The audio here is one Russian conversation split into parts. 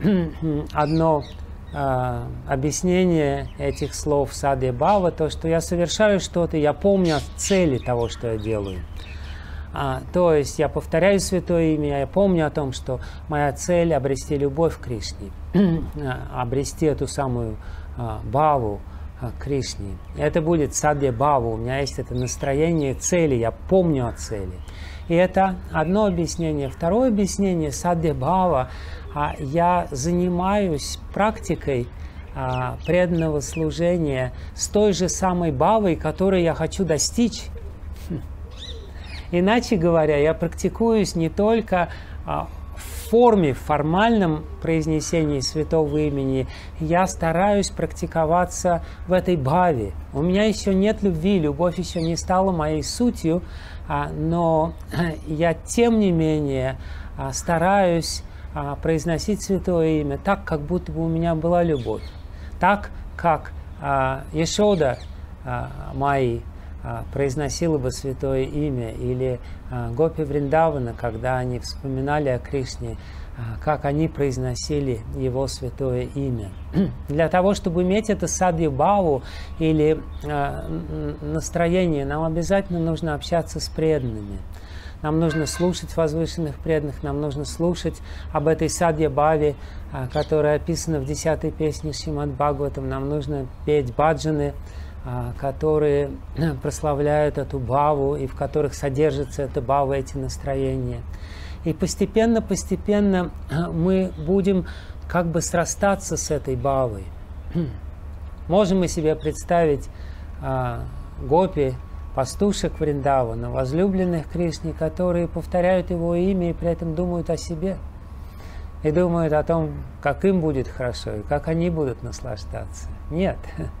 одно э, объяснение этих слов Садья Бава, то, что я совершаю что-то, я помню о цели того, что я делаю. А, то есть я повторяю Святое Имя, я помню о том, что моя цель обрести любовь к Кришне, обрести эту самую а, Баву а, Кришне. Это будет Садья Бава, у меня есть это настроение цели, я помню о цели. И это одно объяснение. Второе объяснение Садья Бава, а, я занимаюсь практикой а, преданного служения с той же самой Бавой, которой я хочу достичь Иначе говоря, я практикуюсь не только а, форме, в формальном произнесении святого имени, я стараюсь практиковаться в этой баве. У меня еще нет любви, любовь еще не стала моей сутью, а, но я тем не менее а, стараюсь произносить святое имя так, как будто бы у меня была любовь. Так, как Ешода мои а, произносила бы святое имя, или а, Гопи Вриндавана, когда они вспоминали о Кришне, а, как они произносили его святое имя. Для того, чтобы иметь это садью баву или настроение, нам обязательно нужно общаться с преданными. Нам нужно слушать возвышенных преданных, нам нужно слушать об этой садье баве, которая описана в десятой песне Шимад Бхагаватам. Нам нужно петь баджаны, а, которые прославляют эту баву и в которых содержится эта бава, эти настроения. И постепенно, постепенно мы будем как бы срастаться с этой бавой. Можем мы себе представить а, гопи, пастушек Вриндавана, возлюбленных Кришне, которые повторяют его имя и при этом думают о себе. И думают о том, как им будет хорошо и как они будут наслаждаться. Нет.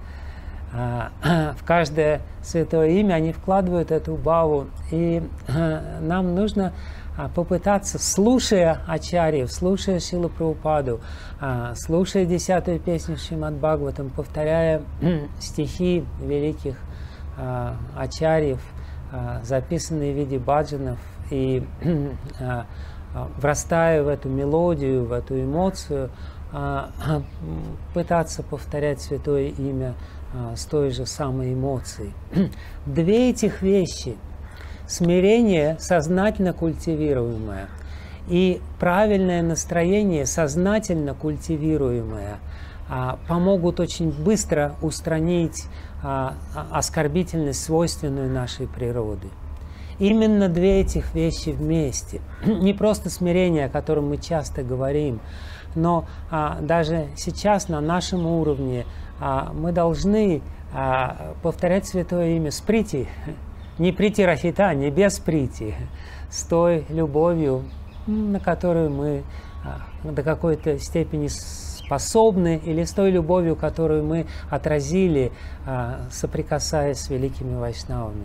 А, в каждое святое имя они вкладывают эту баву. И а, нам нужно а, попытаться, слушая Ачарьев, слушая Шилу Прабхупаду, слушая десятую песню Шимад Бхагаватам, повторяя стихи великих Ачарьев, записанные в виде баджанов, и врастая в эту мелодию, в эту эмоцию, пытаться повторять святое имя а, с той же самой эмоцией. Две этих вещи – смирение сознательно культивируемое и правильное настроение сознательно культивируемое а, помогут очень быстро устранить а, оскорбительность, свойственную нашей природы. Именно две этих вещи вместе. Не просто смирение, о котором мы часто говорим, но а, даже сейчас на нашем уровне а, мы должны а, повторять Святое Имя с прити, не прити Рахита, не без прити, с той любовью, на которую мы а, до какой-то степени способны, или с той любовью, которую мы отразили, а, соприкасаясь с великими вайшнавами.